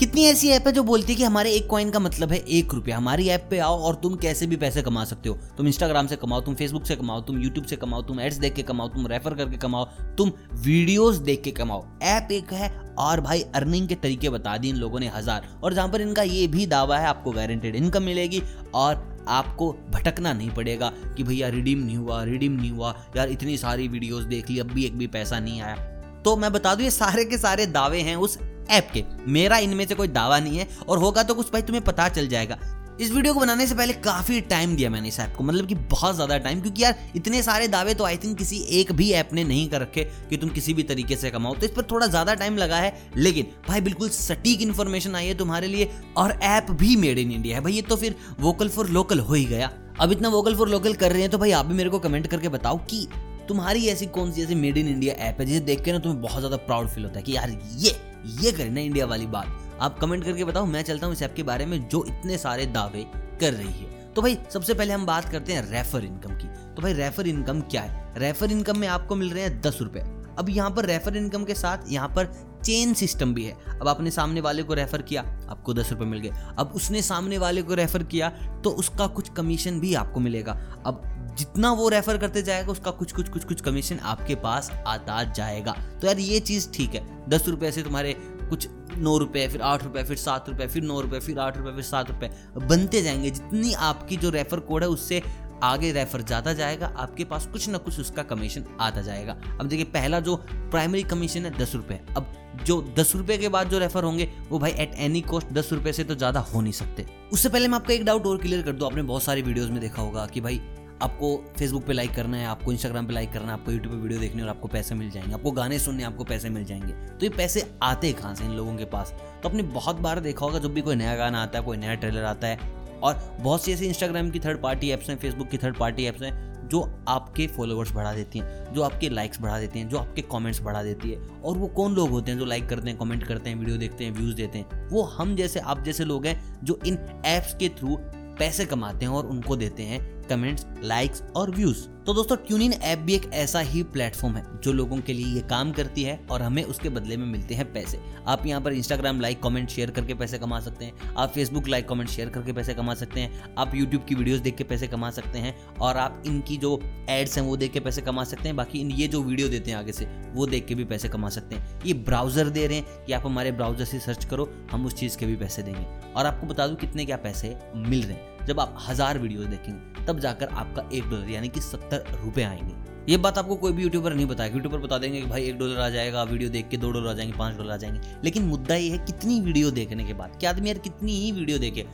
कितनी ऐसी ऐप है जो बोलती है कि हमारे एक कॉइन का मतलब है एक रुपया? हमारी ऐप पे आओ और तुम कैसे भी पैसे कमा सकते हो। तुम इंस्टाग्राम से कमाओ, तुम फेसबुक से कमाओ, तुम यूट्यूब से कमाओ, तुम एड्स देख के कमाओ, तुम रेफर करके कमाओ, तुम वीडियोस देख के कमाओ। ऐप एक है और भाई अर्निंग के तरीके बता दिए इन लोगों ने हज़ार। और जहाँ पर इनका ये भी दावा है, आपको गारंटेड इनकम मिलेगी और आपको भटकना नहीं पड़ेगा कि भैया रिडीम नहीं हुआ रिडीम नहीं हुआ। यार इतनी सारी वीडियोस देख ली, अब भी एक भी पैसा नहीं आया। तो मैं बता दूँ, ये सारे के सारे दावे हैं उस ऐप के। मेरा इनमें से कोई दावा नहीं है और होगा तो कुछ भाई तुम्हें पता चल जाएगा। इस वीडियो को बनाने से पहले काफ़ी टाइम दिया मैंने इस ऐप को। मतलब कि बहुत ज़्यादा टाइम क्योंकि यार इतने सारे दावे तो आई थिंक किसी एक भी ऐप ने नहीं कर रखे कि तुम किसी भी तरीके से कमाओ। तो इस पर थोड़ा ज़्यादा टाइम लगा है, लेकिन भाई बिल्कुल सटीक इन्फॉर्मेशन आई है तुम्हारे लिए और ऐप भी मेड इन इंडिया है। भाई ये तो फिर वोकल फॉर लोकल हो ही गया। अब इतना वोकल फॉर लोकल कर रहे हैं तो भाई आप भी मेरे को कमेंट करके बताओ कि तुम्हारी ऐसी कौन सी ऐसी मेड इन इंडिया ऐप है जिसे देख के ना तुम्हें बहुत ज़्यादा प्राउड फील होता है कि यार ये ये करें ना इंडिया वाली बात। आप कमेंट करके बताओ, मैं चलता हूँ इस ऐप के बारे में जो इतने सारे दावे कर रही है। तो भाई, सबसे पहले हम बात करते हैं रेफर इनकम की। तो भाई रेफर इनकम क्या है? रेफर इनकम में आपको मिल रहे हैं दस रुपए। अब यहाँ पर रेफर इनकम के साथ यहाँ पर चेन सिस्टम भी है। अब आपने सामने वाले को रेफर किया, आपको दस रुपए मिल गए। अब उसने सामने वाले को रेफर किया तो उसका कुछ कमीशन भी आपको मिलेगा। अब जितना वो रेफर करते जाएगा, उसका कुछ कुछ कुछ कुछ कमीशन आपके पास आता जाएगा। तो यार ये चीज़ ठीक है। दस रुपये से तुम्हारे कुछ नौ रुपये फिर आठ रुपये फिर सात रुपये फिर नौ रुपये फिर आठ रुपये फिर सात रुपये बनते जाएँगे। जितनी आपकी जो रेफर कोड है, उससे आगे रेफर जाता जाएगा, आपके पास कुछ ना कुछ उसका कमीशन आता जाएगा। अब देखिए, पहला जो प्राइमरी कमीशन है, दस रुपये अब जो दस रुपये के बाद जो रेफर होंगे, वो भाई एट एनी कॉस्ट दस रुपये से तो ज़्यादा हो नहीं सकते। उससे पहले मैं आपका एक डाउट और क्लियर कर दूँ। आपने बहुत सारी वीडियोज़ में देखा होगा कि भाई आपको फेसबुक पे लाइक करना है, आपको इंस्टाग्राम पे लाइक करना है, आपको यूट्यूब पे वीडियो देखने और आपको पैसे मिल जाएँगे, आपको गाने सुनने आपको पैसे मिल जाएँगे। तो ये पैसे आते कहाँ से इन लोगों के पास? तो आपने बहुत बार देखा होगा, जब भी कोई नया गाना आता है, कोई नया ट्रेलर आता है और बहुत सी ऐसी इंस्टाग्राम की थर्ड पार्टी ऐप्स हैं फेसबुक की थर्ड पार्टी ऐप्स हैं, जो आपके फॉलोअर्स बढ़ा देती हैं, जो आपके लाइक्स बढ़ा देती हैं, जो आपके कमेंट्स बढ़ा देती है। और वो कौन लोग होते हैं जो लाइक करते हैं कमेंट करते हैं वीडियो देखते हैं व्यूज़ देते हैं? वो हम जैसे, आप जैसे लोग हैं, जो इन ऐप्स के थ्रू पैसे कमाते हैं और उनको देते हैं। कमेंट्स लाइक्स और व्यूज़ तो दोस्तों ट्यूनिन ऐप भी एक ऐसा ही प्लेटफॉर्म है जो लोगों के लिए ये काम करती है और हमें उसके बदले में मिलते हैं पैसे. आप यहाँ पर इंस्टाग्राम लाइक कमेंट शेयर करके पैसे कमा सकते हैं. आप फेसबुक लाइक कमेंट शेयर करके पैसे कमा सकते हैं. आप यूट्यूब की वीडियोस देख के पैसे कमा सकते हैं और आप इनकी जो एड्स हैं वो देख के पैसे कमा सकते हैं. बाकी इन ये जो वीडियो देते हैं आगे से, वो देख के भी पैसे कमा सकते हैं. ये ब्राउज़र दे रहे हैं कि आप हमारे ब्राउज़र से सर्च करो, हम उस चीज़ के भी पैसे देंगे. और आपको बता दूँ कितने क्या पैसे मिल रहे हैं. जब आप हज़ार वीडियो देखेंगे, तब जाकर आपका एक डॉलर, यानी कि सत्तर रुपए आएँगे। ये बात आपको कोई भी यूट्यूबर नहीं बताएगा। यूट्यूबर बता देंगे कि भाई, एक डॉलर आ जाएगा, वीडियो देख के दो डॉलर आ जाएँगे, पाँच डॉलर आ जाएँगे। लेकिन मुद्दा ये है, कितनी वीडियो देखने के बाद क्या आदमी यार कितनी ही वीडियो देखे।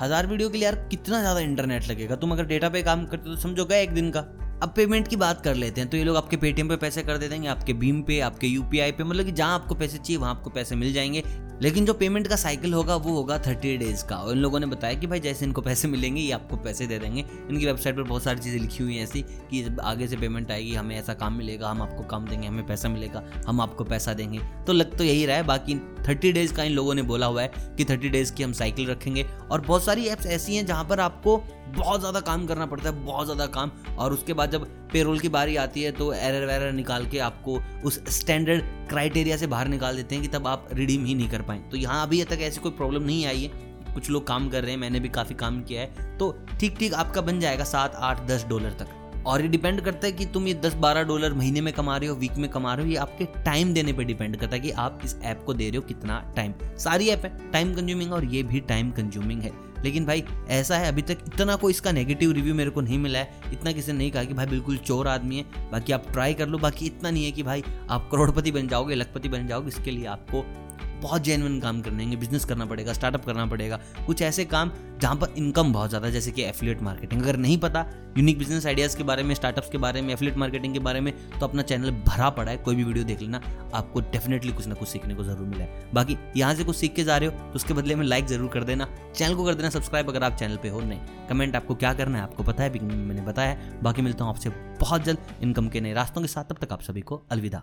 हज़ार वीडियो के लिए यार कितना ज़्यादा इंटरनेट लगेगा। तुम अगर डेटा पे काम करते हो तो समझोगा एक दिन का? अब पेमेंट की बात कर लेते हैं तो ये लोग आपके पेटीएम पे पैसे कर दे देंगे, आपके भीम पे, आपके यूपीआई पे मतलब कि जहाँ आपको पैसे चाहिए, वहाँ आपको पैसे मिल जाएँगे। लेकिन जो पेमेंट का साइकिल होगा, वो होगा थर्टी डेज़ का। और इन लोगों ने बताया कि भाई जैसे इनको पैसे मिलेंगे, ये आपको पैसे दे देंगे। इनकी वेबसाइट पर बहुत सारी चीज़ें लिखी हुई हैं ऐसी कि आगे से पेमेंट आएगी, हमें ऐसा काम मिलेगा, हम आपको काम देंगे, हमें पैसा मिलेगा, हम आपको पैसा देंगे। तो लग तो यही रहा है, बाकी थर्टी डेज़ का इन लोगों ने बोला हुआ है कि थर्टी डेज़ की हम साइकिल रखेंगे। और बहुत सारी ऐप्स ऐसी हैं जहाँ पर आपको बहुत ज़्यादा काम करना पड़ता है, बहुत ज़्यादा काम, और उसके बाद जब पेरोल की बारी आती है तो एरर वेरर निकाल के आपको उस स्टैंडर्ड क्राइटेरिया से बाहर निकाल देते हैं कि तब आप रिडीम ही नहीं कर पाए। तो यहाँ अभी तक ऐसी कोई प्रॉब्लम नहीं आई है। कुछ लोग काम कर रहे हैं, मैंने भी काफ़ी काम किया है। तो ठीक ठीक आपका बन जाएगा सात, आठ, दस डॉलर तक। और ये डिपेंड करता है कि तुम ये दस बारह डॉलर महीने में कमा रहे हो वीक में कमा रहे हो, ये आपके टाइम देने पे डिपेंड करता है कि आप इस ऐप को दे रहे हो कितना टाइम सारी ऐप है टाइम कंज्यूमिंग और ये भी टाइम कंज्यूमिंग है। लेकिन भाई, ऐसा है, अभी तक इतना कोई इसका नेगेटिव रिव्यू मेरे को नहीं मिला है। इतना किसी ने नहीं कहा कि भाई बिल्कुल चोर आदमी है, बाकी आप ट्राई कर लो, बाकी इतना नहीं है कि भाई आप करोड़पति बन जाओगे, लखपति बन जाओगे, इसके लिए आपको बहुत जेनवन काम करने बिज़नेस करना पड़ेगा स्टार्टअप करना पड़ेगा। कुछ ऐसे काम जहाँ पर इनकम बहुत ज़्यादा जैसे कि एफिलेट मार्केटिंग अगर नहीं पता यूनिक बिज़नेस आइडियाज़ के बारे में स्टार्टअप्स के बारे में एफिलेट मार्केटिंग के बारे में तो अपना चैनल भरा पड़ा है। कोई भी वीडियो देख लेना, आपको डेफिनेटली कुछ ना कुछ सीखने को ज़रूर मिला है। बाकी यहाँ से कुछ सीख के जा रहे हो तो उसके बदले में लाइक ज़रूर कर देना। चैनल को कर देना सब्सक्राइब अगर आप चैनल पर हो। नहीं कमेंट आपको क्या करना है, आपको पता है मैंने बताया बाकी मिलता हूँ आपसे बहुत जल्द इनकम के नए रास्तों के साथ। तब तक आप सभी को अलविदा।